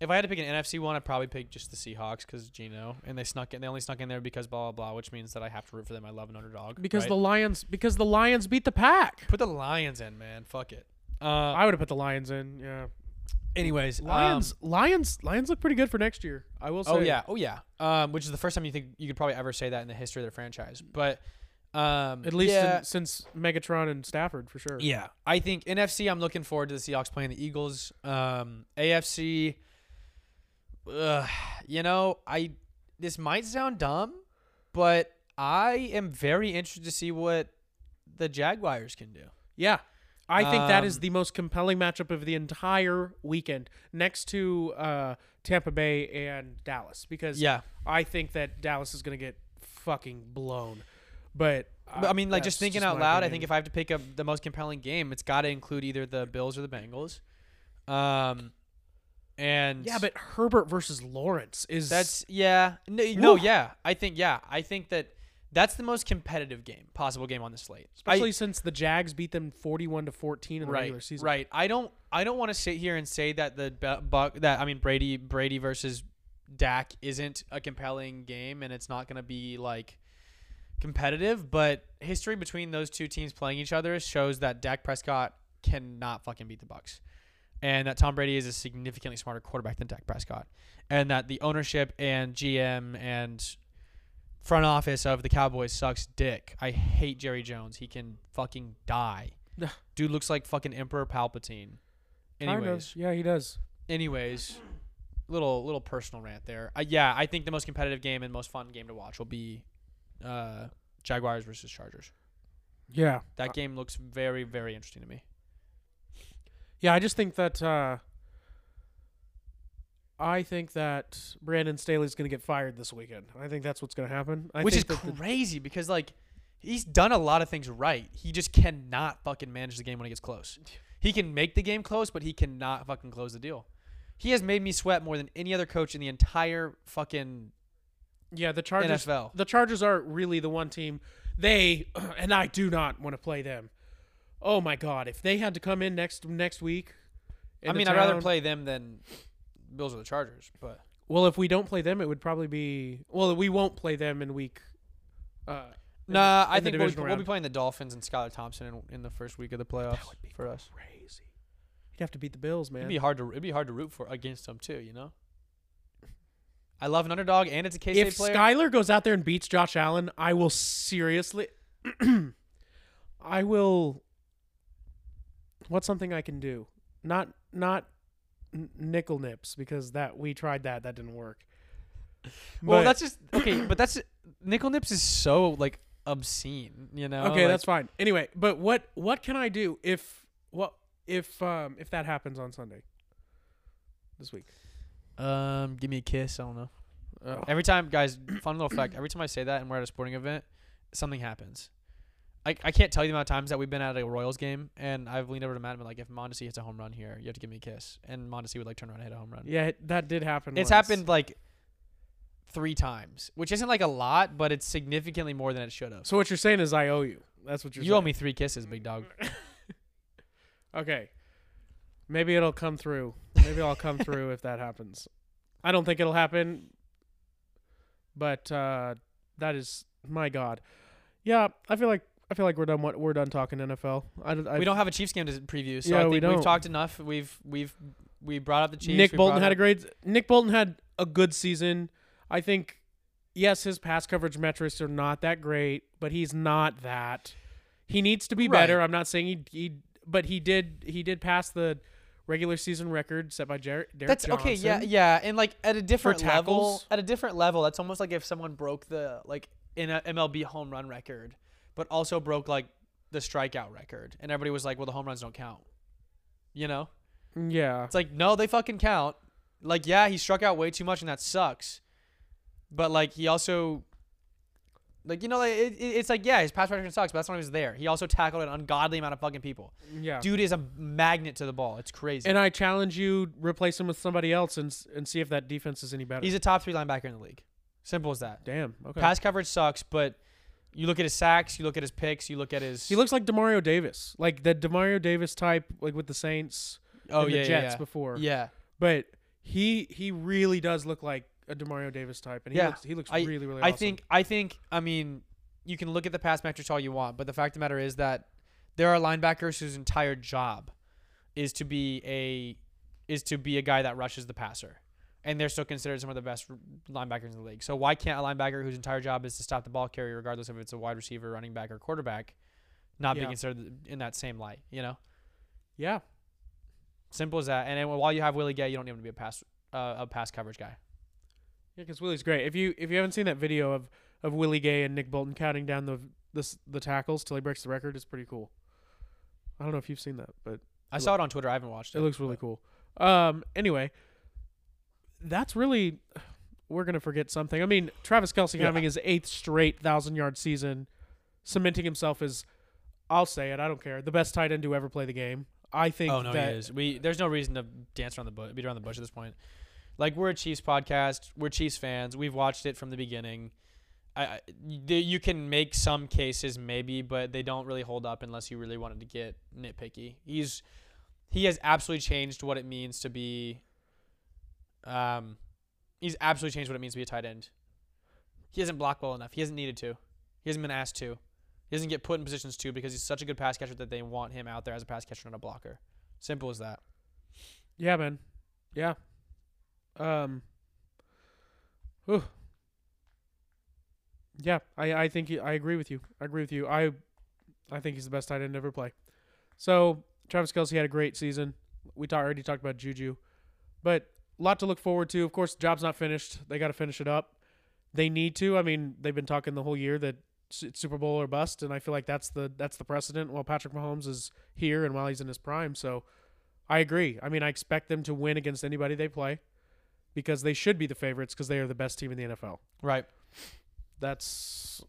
if I had to pick an NFC one, I'd probably pick just the Seahawks because Geno, and they snuck in. They only snuck in there because blah blah blah, which means that I have to root for them. I love an underdog. because right? the Lions because the Lions beat the pack. put the Lions in, man. Fuck it. Uh, I would have put the Lions in. Yeah. Anyways, um, Lions Lions Lions look pretty good for next year. I will say. Oh yeah, oh yeah. Um, which is the first time you think you could probably ever say that in the history of their franchise. But um, At least yeah, in, since Megatron and Stafford for sure. yeah. I think NFC. I'm looking forward to the Seahawks playing the Eagles. Um, AFC. Uh, you know, I this might sound dumb, but I am very interested to see what the Jaguars can do. Yeah. I think that is Um, the most compelling matchup of the entire weekend, next to uh, Tampa Bay and Dallas, because Yeah, I think that Dallas is going to get fucking blown. But, I mean, like just thinking just out loud, I think if I have to pick up the most compelling game, it's got to include either the Bills or the Bengals. Um, and yeah, but Herbert versus Lawrence is that's yeah, no, no, yeah. I think yeah, I think that That's the most competitive game, possible game on the slate. I- Especially since the Jags beat them 41 to 14 in the right, regular season. right. I don't, I don't want to sit here and say that the Buck, that I mean Brady, Brady versus Dak isn't a compelling game, and it's not going to be like competitive. But history between those two teams playing each other shows that Dak Prescott cannot fucking beat the Bucks, and that Tom Brady is a significantly smarter quarterback than Dak Prescott, and that the ownership and GM and front office of the Cowboys sucks dick. I hate Jerry Jones. He can fucking die. Dude looks like fucking Emperor Palpatine. Kind Anyways, of. Yeah, he does. anyways, little little personal rant there. Uh, yeah, I think the most competitive game and most fun game to watch will be uh, Jaguars versus Chargers. Yeah. That game looks very very interesting to me. Yeah, I just think that uh, I think that Brandon Staley's going to get fired this weekend. I think that's what's going to happen. I Which is think that the- crazy because like he's done a lot of things right. He just cannot fucking manage the game when it gets close. He can make the game close, but he cannot fucking close the deal. He has made me sweat more than any other coach in the entire fucking yeah, the Chargers. NFL. The Chargers are really the one team. They and I do not want to play them. Oh my god, if they had to come in next next week. I mean, I'd rather play them than Bills or the Chargers, but Well, if we don't play them, it would probably be. Well, we won't play them in week. Uh, in Nah, the- I think we'll, we'll be playing the Dolphins and Skylar Thompson in, in the first week of the playoffs that would be for us. crazy. You'd have to beat the Bills, man. It'd be hard to it'd be hard to root for against them too, you know. I love an underdog, and it's a K State if player. Skylar goes out there and beats Josh Allen, I will seriously. I will. What's something I can do? Not not nickel nips because that we tried that that didn't work. well, But- that's just okay, but that's nickel nips is so like obscene, you know. okay. Like, that's fine. Anyway, but what what can I do if what if um if that happens on Sunday this week? um, give me a kiss. I don't know. Oh. Every time, guys, fun little fact. Every time I say that and we're at a sporting event, something happens. I, I can't tell you the amount of times that we've been at a Royals game and I've leaned over to Matt and been like, if Mondesi hits a home run here, you have to give me a kiss. And Mondesi would like turn around and hit a home run. Yeah, that did happen. It's once. happened like three times, which isn't like a lot, but it's significantly more than it should have. So what you're saying is I owe you. That's what you're You saying. owe me three kisses, big dog. Okay. Maybe it'll come through. Maybe I'll come through if that happens. I don't think it'll happen. But uh that is my god. Yeah, I feel like I feel like we're done what we're done talking NFL. I, I, we don't have a Chiefs game to preview, so Yeah, I we don't. we've talked enough. We've we've we brought up the Chiefs. Nick Bolton had a great Nick Bolton had a good season. I think yes, his pass coverage metrics are not that great, but he's not that. He needs to be better. I'm not saying he, he but he did he did pass the regular season record set by Jer- Derek That's okay, yeah, yeah, and like at a different level, at a different level, that's almost like if someone broke the like in a MLB home run record, but also broke like the strikeout record, and everybody was like, "Well, the home runs don't count," you know? Yeah. It's like, no, they fucking count. Like, yeah, he struck out way too much, and that sucks. But like, he also, like, you know, like, it, it- it's like, yeah, his pass protection sucks, but that's when he was there. He also tackled an ungodly amount of fucking people. Yeah. Dude is a magnet to the ball. It's crazy. And I challenge you replace him with somebody else and and see if that defense is any better. He's a top three linebacker in the league. Simple as that. Damn. Okay. Pass coverage sucks, but you look at his sacks, you look at his picks, you look at his. he looks like Demario Davis, like the Demario Davis type, like with the Saints oh and yeah, the yeah, Jets yeah. before. Yeah, But he he really does look like a Demario Davis type, and he Yeah. looks he looks I- really really. I awesome. think I think I mean you can look at the pass metrics all you want, but the fact of the matter is that there are linebackers whose entire job is to be a is to be a guy that rushes the passer. And they're still considered some of the best linebackers in the league. So why can't a linebacker whose entire job is to stop the ball carrier, regardless if it's a wide receiver, running back, or quarterback, not Yeah. be considered in that same light? You know, yeah. simple as that. And then while you have Willie Gay, you don't need him to be a pass uh, a pass coverage guy. Yeah, because Willie's great. If you if you haven't seen that video of of Willie Gay and Nick Bolton counting down the the the tackles till he breaks the record, it's pretty cool. I don't know if you've seen that, but I saw it on Twitter. I haven't watched it. it looks really cool. Um. Anyway, that's really we're gonna forget something. I mean, Travis Kelce Yeah. having his eighth straight thousand yard season, cementing himself as I'll say it. I don't care. The best tight end to ever play the game. I think Oh no, that he is. We there's no reason to dance around the bush, beat around the bush at this point. Like we're a Chiefs podcast, we're Chiefs fans. We've watched it from the beginning. I, I you can make some cases maybe, but they don't really hold up unless you really wanted to get nitpicky. He's he has absolutely changed what it means to be. Um, he's absolutely changed what it means to be a tight end. He hasn't blocked well enough. He hasn't needed to. He hasn't been asked to. He doesn't get put in positions to because he's such a good pass catcher that they want him out there as a pass catcher, not a blocker. Simple as that. Yeah, man. Yeah. Um. whew. Yeah, I I think he, I agree with you. I agree with you. I I think he's the best tight end ever play. So Travis Kelce had a great season. We ta- already talked about Juju, but a lot to look forward to. Of course, job's not finished. They got to finish it up. They need to. I mean, they've been talking the whole year that it's Super Bowl or bust, and I feel like that's the that's the precedent. While Patrick Mahomes is here and while he's in his prime, so I agree. I mean, I expect them to win against anybody they play because they should be the favorites because they are the best team in the NFL. Right. That's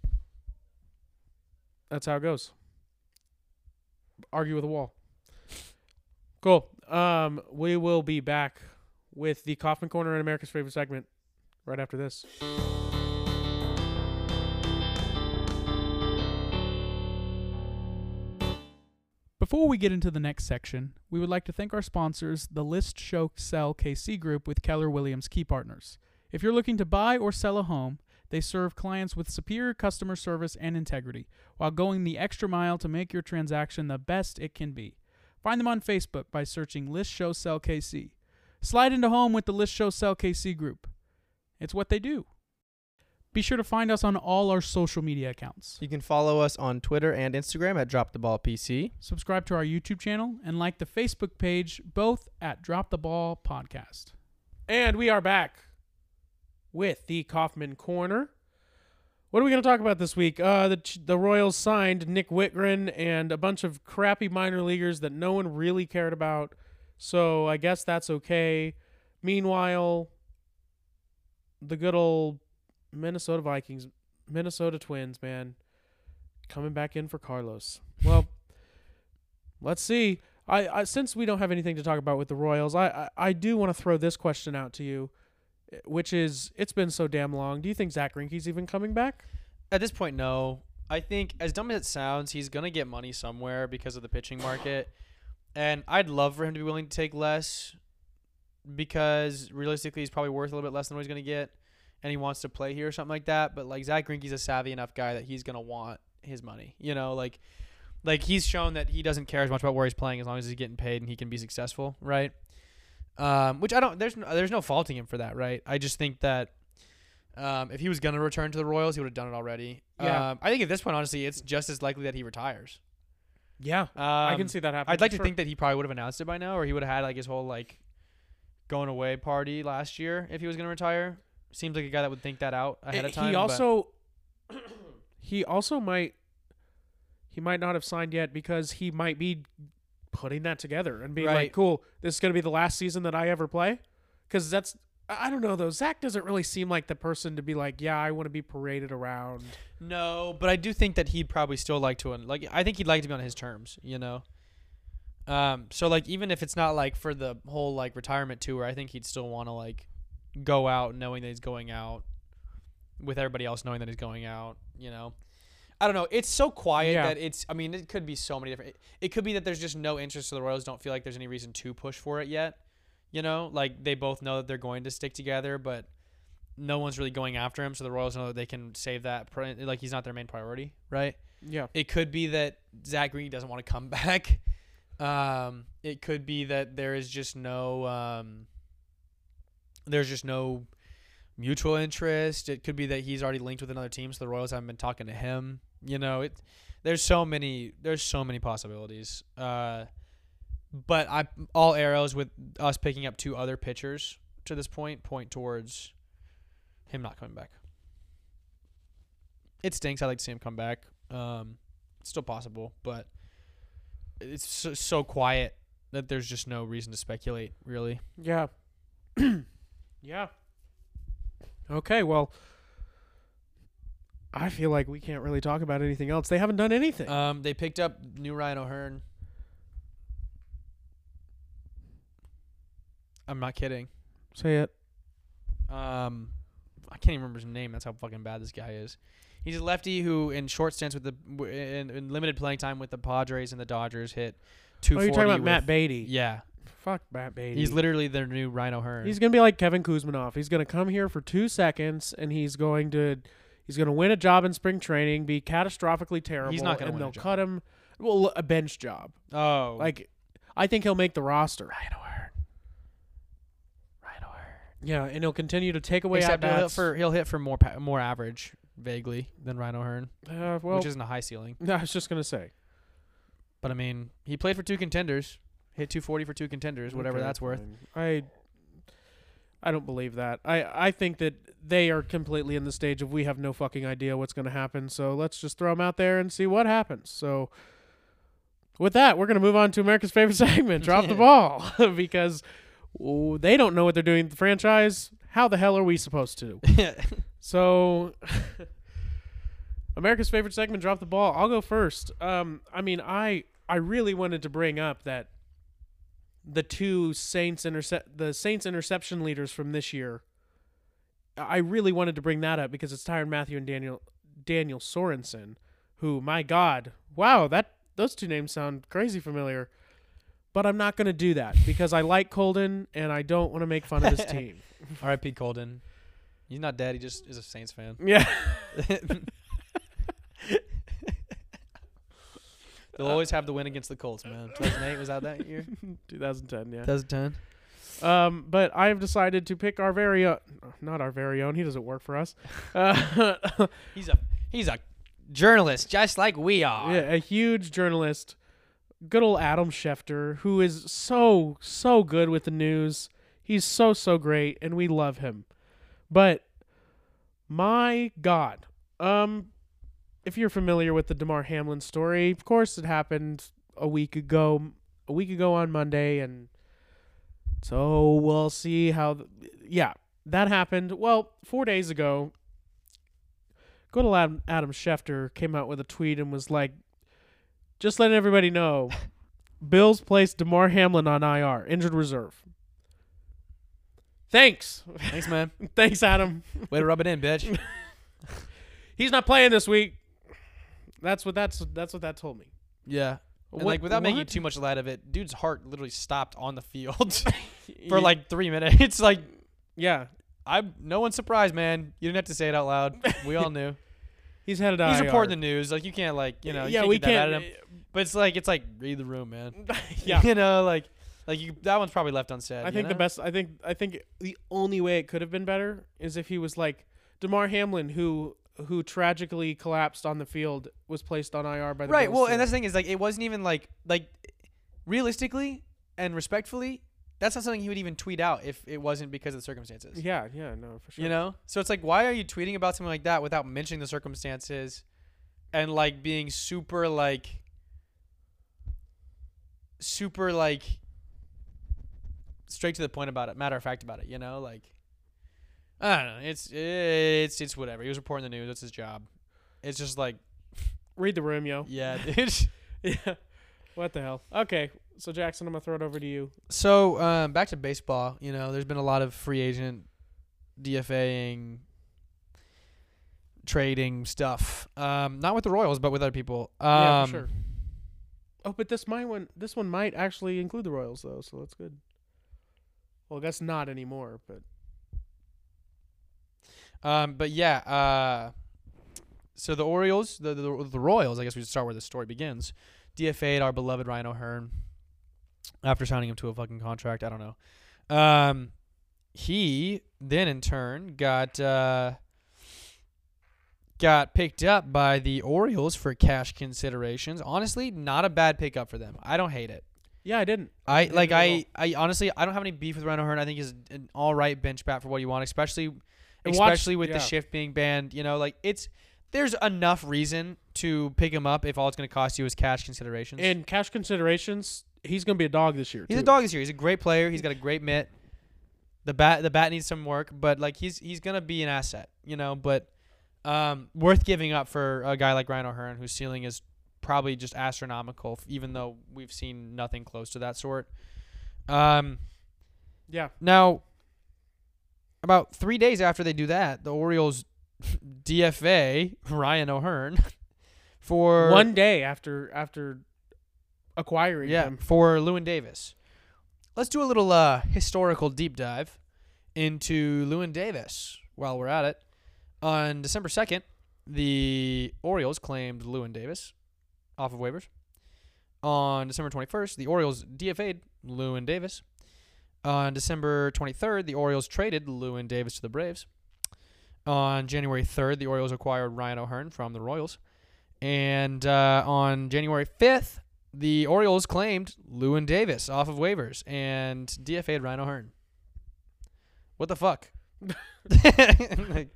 that's how it goes. Argue with a wall. Cool. Um, we will be back with the Kaufman Corner and America's favorite segment right after this. Before we get into the next section, we would like to thank our sponsors, the List Show Sell KC Group with Keller Williams Key Partners. If you're looking to buy or sell a home, they serve clients with superior customer service and integrity while going the extra mile to make your transaction the best it can be. Find them on Facebook by searching List Show Sell KC. Slide into home with the List Show Sell KC Group. It's what they do. Be sure to find us on all our social media accounts. You can follow us on Twitter and Instagram at Drop the Ball PC. subscribe to our YouTube channel, and like the Facebook page, both at Drop the Ball Podcast. And we are back with the Kaufman Corner. What are we going to talk about this week? Uh, the the Royals signed Nick Wittgren and a bunch of crappy minor leaguers that no one really cared about. So I guess that's okay. Meanwhile, the good old Minnesota Vikings, Minnesota Twins, man, coming back in for Carlos. Well, let's see. I, I since we don't have anything to talk about with the Royals, I I, I do want to throw this question out to you, which is it's been so damn long. Do you think Zack Greinke's even coming back? At this point, no. I think, as dumb as it sounds, he's gonna get money somewhere because of the pitching market, and I'd love for him to be willing to take less, because realistically, he's probably worth a little bit less than what he's gonna get, and he wants to play here or something like that. But like Zack Greinke's a savvy enough guy that he's gonna want his money. You know, like, like he's shown that he doesn't care as much about where he's playing as long as he's getting paid and he can be successful, right? Um, which I don't. There's no, there's no faulting him for that, right? I just think that. Um, if he was gonna return to the Royals, he would have done it already. Yeah. Um, I think at this point, honestly, it's just as likely that he retires. Yeah, Um, I can see that happening. I'd like to sure. think that he probably would have announced it by now, or he would have had like his whole like going away party last year if he was gonna retire. Seems like a guy that would think that out ahead Eh, of time. He also he also might he might not have signed yet because he might be putting that together and being Right. like, "Cool, this is gonna be the last season that I ever play." Because that's I don't know though. Zack doesn't really seem like the person to be like, "Yeah, I want to be paraded around." No, but I do think that he'd probably still like to like. I think he'd like to be on his terms, you know. Um, so like even if it's not like for the whole like retirement tour, I think he'd still want to like go out knowing that he's going out with everybody else knowing that he's going out. You know, I don't know. It's so quiet Yeah. that it's. I mean, it could be so many different. It, it could be that there's just no interest. So the Royals don't feel like there's any reason to push for it yet. You know, like they both know that they're going to stick together, but no one's really going after him. So the Royals know that they can save that. pri- Like he's not their main priority, right? Yeah, It could be that Zack Greinke doesn't want to come back. Um, it could be that there is just no um, there's just no mutual interest. It could be that he's already linked with another team, so the Royals haven't been talking to him. You know, it there's so many there's so many possibilities. Uh, but I all arrows with us picking up two other pitchers to this point point towards him not coming back. It stinks. I'd like to see him come back. Um, it's still possible, but it's so, so quiet that there's just no reason to speculate. Really, yeah, yeah. Okay, well, I feel like we can't really talk about anything else. They haven't done anything. um, they picked up new Ryan O'Hearn. I'm not kidding. Say it. Um, I can't even remember his name. That's how fucking bad this guy is. He's a lefty who, in short stints with the w- in, in limited playing time with the Padres and the Dodgers, hit two. Oh, you're talking about Matt Beaty. Yeah, Fuck Matt Beaty. he's literally their new Rhino Hearn. He's gonna be like Kevin Kuzmanov. He's gonna come here for two seconds, and he's going to he's gonna win a job in spring training, be catastrophically terrible. He's not gonna and win a they'll job. cut him. Well, a bench job. oh, Like, I think he'll make the roster. Rhino Hearn. Rhino Hearn. Yeah, and he'll continue to take away Except at he'll hit bats. for he'll hit for more pa- more average vaguely than Rhino Hearn, Uh, well, which isn't a high ceiling. I was just gonna say. But I mean, he played for two contenders, hit 240 for two contenders, whatever Okay, that's worth. fine. I I don't believe that. I I think that they are completely in the stage of we have no fucking idea what's going to happen. So let's just throw them out there and see what happens. So with that, we're going to move on to America's favorite segment, drop the ball, because they don't know what they're doing with the franchise. How the hell are we supposed to? So, America's favorite segment, drop the ball. I'll go first. Um, I mean, I I really wanted to bring up that the two Saints intercept the Saints interception leaders from this year. I really wanted to bring that up because it's Tyrann Mathieu and Daniel Daniel Sorensen, who my God, wow, that those two names sound crazy familiar. But I'm not going to do that because I like Colden and I don't want to make fun of his team. R.I.P. Colden. He's not dead. He just is a Saints fan. Yeah. They'll always have the win against the Colts, man. 2008 was that that year? 2010, yeah. 2010. Um, but I've decided to pick our very own, not our very own. He doesn't work for us. Uh, He's a he's a journalist, just like we are. yeah, a huge journalist, good old Adam Schefter, who is so so good with the news. He's so so great, and we love him. But my God, um, if you're familiar with the Damar Hamlin story, of course it happened a week ago. A week ago on Monday, and so we'll see how. yeah, that happened. Well, four days ago, good old Adam, Adam Schefter came out with a tweet and was like, "Just letting everybody know, Bills placed Damar Hamlin on IR, injured reserve." Thanks, Thanks, man. thanks, Adam. Way to rub it in, bitch. He's not playing this week. That's what that's that's what that told me. Yeah. And What- like without making too much light of it, dude's heart literally stopped on the field for like three minutes. It's like yeah, I'm no one's surprised, man. You didn't have to say it out loud. We all knew. He's headed to He's IR. reporting the news. Like you can't like you know you yeah, can't we get can't. out of him. But it's like it's like read the room, man. yeah, you know like like you that one's probably left unsaid. I you think the best. I think I think the only way it could have been better is if he was like Damar Hamlin, who who tragically collapsed on the field, was placed on IR by the right. Well, today. and that's the thing is like it wasn't even like like realistically and respectfully, that's not something he would even tweet out if it wasn't because of the circumstances. yeah, yeah, no, for sure. You know? So it's like why are you tweeting about something like that without mentioning the circumstances and like being super like super like straight to the point about it, matter of fact about it, you know? Like I don't know. It's it's it's whatever. He was reporting the news, that's his job. It's just like Read the room, yo. yeah, dude. Yeah. What the hell? Okay, so Jackson, I'm gonna throw it over to you. So um, back to baseball. You know, there's been a lot of free agent DFAing, trading stuff. Um, not with the Royals, but with other people. Um, yeah, for sure. Oh, but this might one. This one might actually include the Royals though, so that's good. Well, I guess not anymore, but Um, but yeah. Uh, so the Orioles, the, the the Royals. I guess we should start where the story begins. DFA'd our beloved Ryan Hearn after signing him to a fucking contract. I don't know. Um, he then in turn got uh, got picked up by the Orioles for cash considerations. Honestly, not a bad pickup for them. I don't hate it. yeah, I didn't. I didn't like I I honestly I don't have any beef with Rhino Hearn. I think he's an all right bench bat for what you want, especially And watch- especially with yeah. the shift being banned. You know, like it's there's enough reason to pick him up if all it's going to cost you is cash considerations. And cash considerations, he's gonna be a dog this year. he's a dog this year. He's a great player. He's got a great mitt. The bat the bat needs some work, but like he's he's gonna be an asset, you know. But um, worth giving up for a guy like Ryan O'Hearn whose ceiling is probably just astronomical, even though we've seen nothing close to that sort. Um, Yeah, Now, about three days after they do that, the Orioles DFA Ryan O'Hearn for One day after after acquiring yeah him. for Lewin Davis. Let's do a little uh, historical deep dive into Lewin Davis while we're at it. On December second, the Orioles claimed Lewin Davis off of waivers. On December twenty first, the Orioles DFA'd Lewin Davis. On December 23rd, the Orioles traded Lewin Davis to the Braves. On January 3rd, the Orioles acquired Ryan O'Hearn from the Royals. And uh, on January 5th, the Orioles claimed Lewin Davis off of waivers and DFA'd Ryan O'Hearn. What the fuck? Like,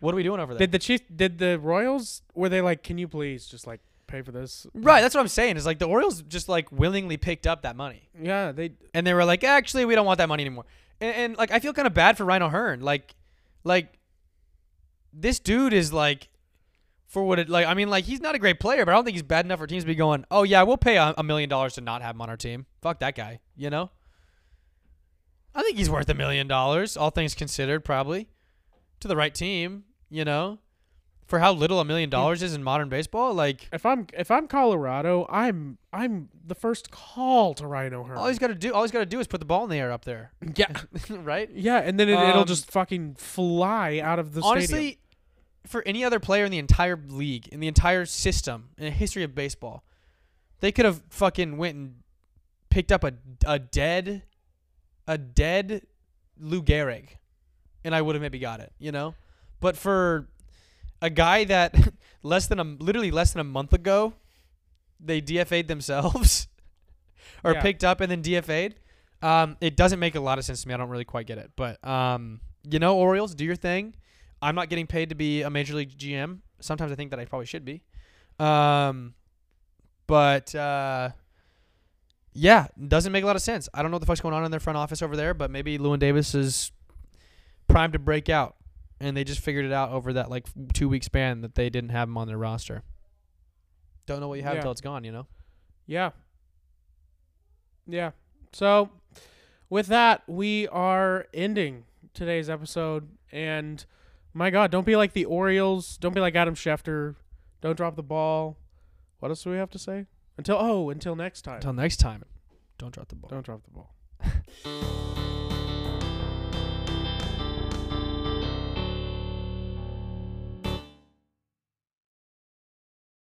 what are we doing over there? Did the Chiefs? Did the Royals? Were they like, can you please just like pay for this? right, that's what I'm saying. Is like the Orioles just like willingly picked up that money. Yeah, they. and they were like, actually, we don't want that money anymore. And, and like, I feel kind of bad for Ryan O'Hearn. Like, like this dude is like, for what it like. I mean, like he's not a great player, but I don't think he's bad enough for teams to be going, oh yeah, we'll pay a, a million dollars to not have him on our team. Fuck that guy. You know. I think he's worth a million dollars, all things considered, probably to the right team. You know, for how little a million dollars is in modern baseball, like. If I'm if I'm Colorado, I'm I'm the first call to Ryan O'Hearn. All he's got to do, all he's got to do, is put the ball in the air up there, yeah, right? yeah, and then it, it'll Um, just fucking fly out of the honestly, stadium. For any other player in the entire league, in the entire system, in the history of baseball, they could have fucking went and picked up a a dead, a dead Lou Gehrig, and I would have maybe got it, you know. But for a guy that less than a literally less than a month ago, they DFA'd themselves, or Yeah. picked up and then DFA'd. Um, it doesn't make a lot of sense to me. I don't really quite get it, but um, you know, Orioles, do your thing. I'm not getting paid to be a major league GM. Sometimes I think that I probably should be. Um, but uh, yeah, doesn't make a lot of sense. I don't know what the fuck's going on in their front office over there, but maybe Lewin Davis is primed to break out, and they just figured it out over that like two week span that they didn't have him on their roster. Don't know what you have Yeah. until it's gone, you know. Yeah. Yeah. So, with that, we are ending today's episode. And my God, don't be like the Orioles. Don't be like Adam Schefter. Don't drop the ball. What else do we have to say? Until oh, until next time. Until next time, don't drop the ball. Don't drop the ball.